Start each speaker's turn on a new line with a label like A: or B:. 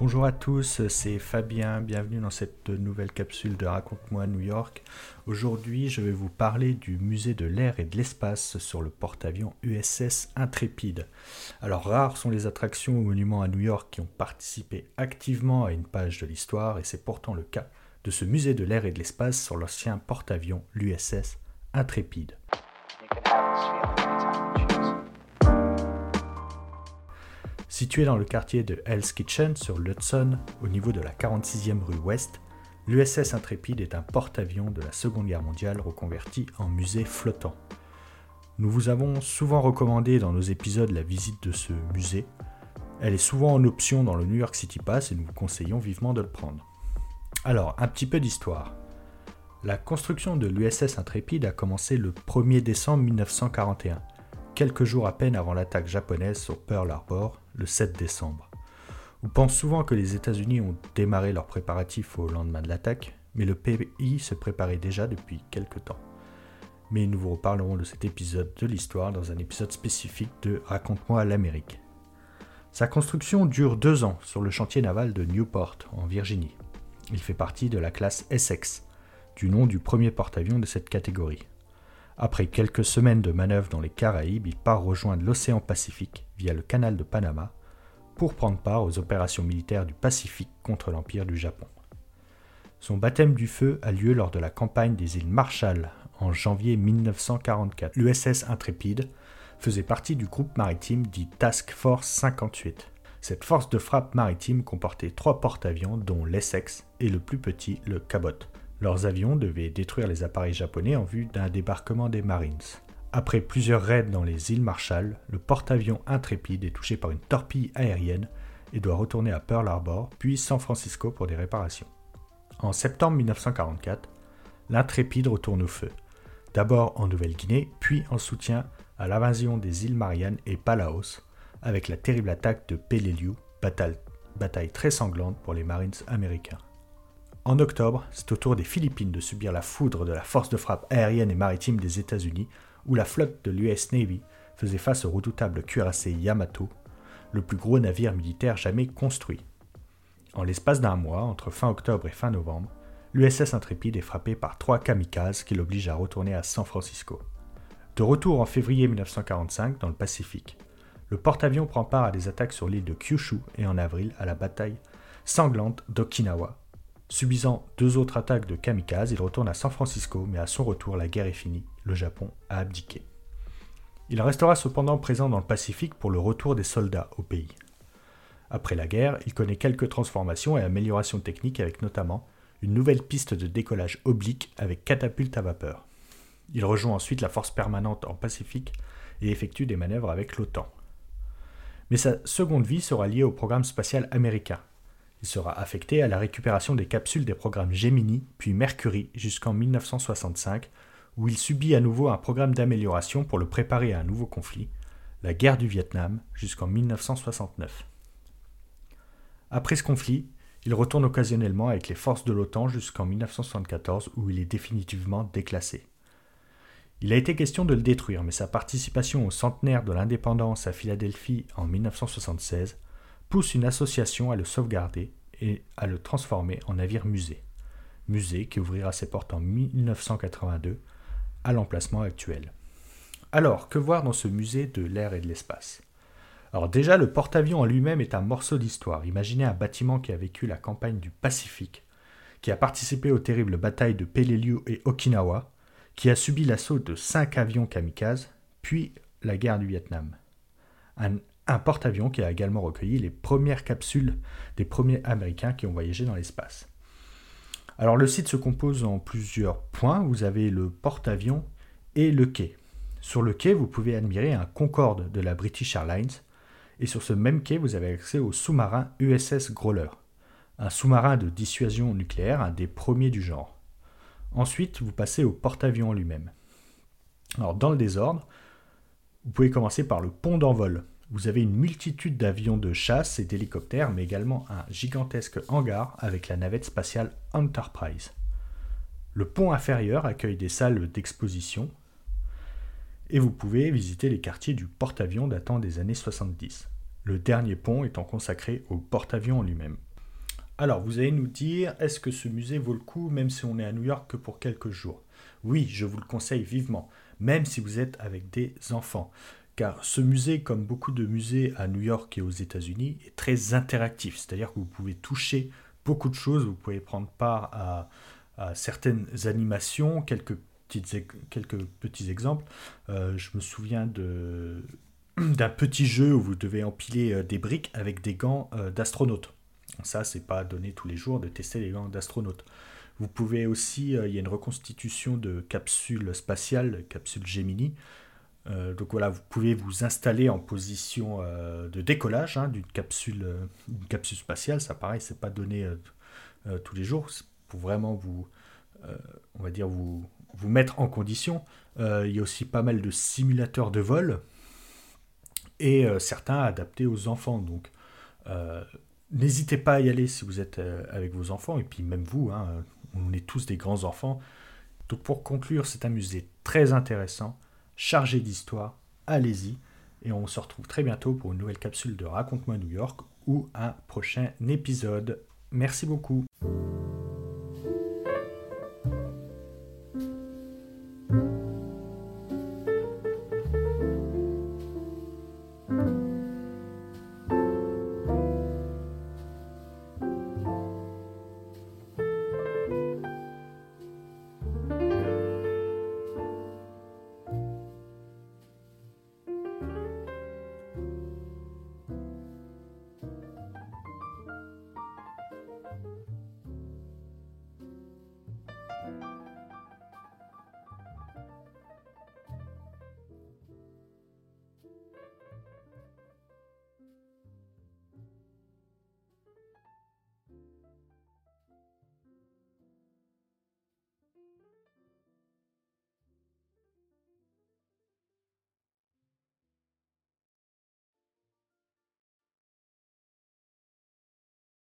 A: Bonjour à tous, c'est Fabien, bienvenue dans cette nouvelle capsule de Raconte-moi New York. Aujourd'hui, je vais vous parler du musée de l'air et de l'espace sur le porte-avions USS Intrépide. Alors, rares sont les attractions ou monuments à New York qui ont participé activement à une page de l'histoire, et c'est pourtant le cas de ce musée de l'air et de l'espace sur l'ancien porte-avions, l'USS Intrépide. Situé dans le quartier de Hell's Kitchen sur l'Hudson, au niveau de la 46e rue Ouest, l'USS Intrépide est un porte-avions de la Seconde Guerre mondiale reconverti en musée flottant. Nous vous avons souvent recommandé dans nos épisodes la visite de ce musée. Elle est souvent en option dans le New York City Pass et nous vous conseillons vivement de le prendre. Alors, un petit peu d'histoire. La construction de l'USS Intrépide a commencé le 1er décembre 1941 quelques jours à peine avant l'attaque japonaise sur Pearl Harbor, le 7 décembre. On pense souvent que les États-Unis ont démarré leurs préparatifs au lendemain de l'attaque, mais le pays se préparait déjà depuis quelque temps. Mais nous vous reparlerons de cet épisode de l'histoire dans un épisode spécifique de Raconte-moi l'Amérique. Sa construction dure deux ans sur le chantier naval de Newport, en Virginie. Il fait partie de la classe Essex, du nom du premier porte-avions de cette catégorie. Après quelques semaines de manœuvres dans les Caraïbes, il part rejoindre l'océan Pacifique via le canal de Panama pour prendre part aux opérations militaires du Pacifique contre l'Empire du Japon. Son baptême du feu a lieu lors de la campagne des îles Marshall en janvier 1944. L'USS Intrépide faisait partie du groupe maritime dit Task Force 58. Cette force de frappe maritime comportait trois porte-avions dont l'Essex et le plus petit, le Cabot, leurs avions devaient détruire les appareils japonais en vue d'un débarquement des Marines. Après plusieurs raids dans les îles Marshall, le porte-avions Intrépide est touché par une torpille aérienne et doit retourner à Pearl Harbor puis San Francisco pour des réparations. En septembre 1944, l'Intrépide retourne au feu, d'abord en Nouvelle-Guinée, puis en soutien à l'invasion des îles Mariannes et Palaos, avec la terrible attaque de Peleliu, bataille très sanglante pour les Marines américains. En octobre, c'est au tour des Philippines de subir la foudre de la force de frappe aérienne et maritime des États-Unis, où la flotte de l'US Navy faisait face au redoutable cuirassé Yamato, le plus gros navire militaire jamais construit. En l'espace d'un mois, entre fin octobre et fin novembre, l'USS Intrépide est frappé par trois kamikazes qui l'obligent à retourner à San Francisco. De retour en février 1945 dans le Pacifique, le porte-avions prend part à des attaques sur l'île de Kyushu et en avril à la bataille sanglante d'Okinawa, Subissant deux autres attaques de kamikazes, il retourne à San Francisco, mais à son retour, la guerre est finie, le Japon a abdiqué. Il restera cependant présent dans le Pacifique pour le retour des soldats au pays. Après la guerre, il connaît quelques transformations et améliorations techniques avec notamment une nouvelle piste de décollage oblique avec catapulte à vapeur. Il rejoint ensuite la force permanente en Pacifique et effectue des manœuvres avec l'OTAN. Mais sa seconde vie sera liée au programme spatial américain, il sera affecté à la récupération des capsules des programmes Gemini puis Mercury jusqu'en 1965, où il subit à nouveau un programme d'amélioration pour le préparer à un nouveau conflit, la guerre du Vietnam, jusqu'en 1969. Après ce conflit, il retourne occasionnellement avec les forces de l'OTAN jusqu'en 1974 où il est définitivement déclassé. Il a été question de le détruire, mais sa participation au centenaire de l'indépendance à Philadelphie en 1976 pousse une association à le sauvegarder et à le transformer en navire musée. Musée qui ouvrira ses portes en 1982 à l'emplacement actuel. Alors, que voir dans ce musée de l'air et de l'espace? Alors déjà, le porte-avions en lui-même est un morceau d'histoire. Imaginez un bâtiment qui a vécu la campagne du Pacifique, qui a participé aux terribles batailles de Peleliu et Okinawa, qui a subi l'assaut de cinq avions kamikazes, puis la guerre du Vietnam. Un porte-avions qui a également recueilli les premières capsules des premiers Américains qui ont voyagé dans l'espace. Alors le site se compose en plusieurs points. Vous avez le porte-avions et le quai. Sur le quai, vous pouvez admirer un Concorde de la British Airlines, et sur ce même quai, vous avez accès au sous-marin USS Growler, un sous-marin de dissuasion nucléaire, un des premiers du genre. Ensuite, vous passez au porte-avions lui-même. Alors, dans le désordre, vous pouvez commencer par le pont d'envol. Vous avez une multitude d'avions de chasse et d'hélicoptères, mais également un gigantesque hangar avec la navette spatiale Enterprise. Le pont inférieur accueille des salles d'exposition et vous pouvez visiter les quartiers du porte-avions datant des années 70. Le dernier pont étant consacré au porte-avions lui-même. Alors, vous allez nous dire, est-ce que ce musée vaut le coup même si on est à New York que pour quelques jours? Oui, je vous le conseille vivement, même si vous êtes avec des enfants. Car ce musée, comme beaucoup de musées à New York et aux États-Unis, est très interactif. C'est-à-dire que vous pouvez toucher beaucoup de choses, vous pouvez prendre part à, certaines animations, quelques, petits exemples. Euh, je me souviens d'un petit jeu où vous devez empiler euh, des briques avec des gants euh, d'astronaute. Ça, c'est pas donné tous les jours de tester les gants d'astronaute. Vous pouvez aussi, il y a une reconstitution de capsules spatiales, capsule Gemini. Donc voilà, vous pouvez vous installer en position de décollage hein, d'une capsule, capsule spatiale. Ça, pareil, c'est pas donné tous les jours. Pour vraiment vous, on va dire vous, vous mettre en condition. Euh, il y a aussi pas mal de simulateurs de vol et euh, certains adaptés aux enfants. Donc, euh, n'hésitez pas à y aller si vous êtes avec vos enfants et puis même vous. Hein, on est tous des grands enfants. Donc, pour conclure, c'est un musée très intéressant, chargé d'histoire. Allez-y et on se retrouve très bientôt pour une nouvelle capsule de Raconte-moi New York ou un prochain épisode. Merci beaucoup.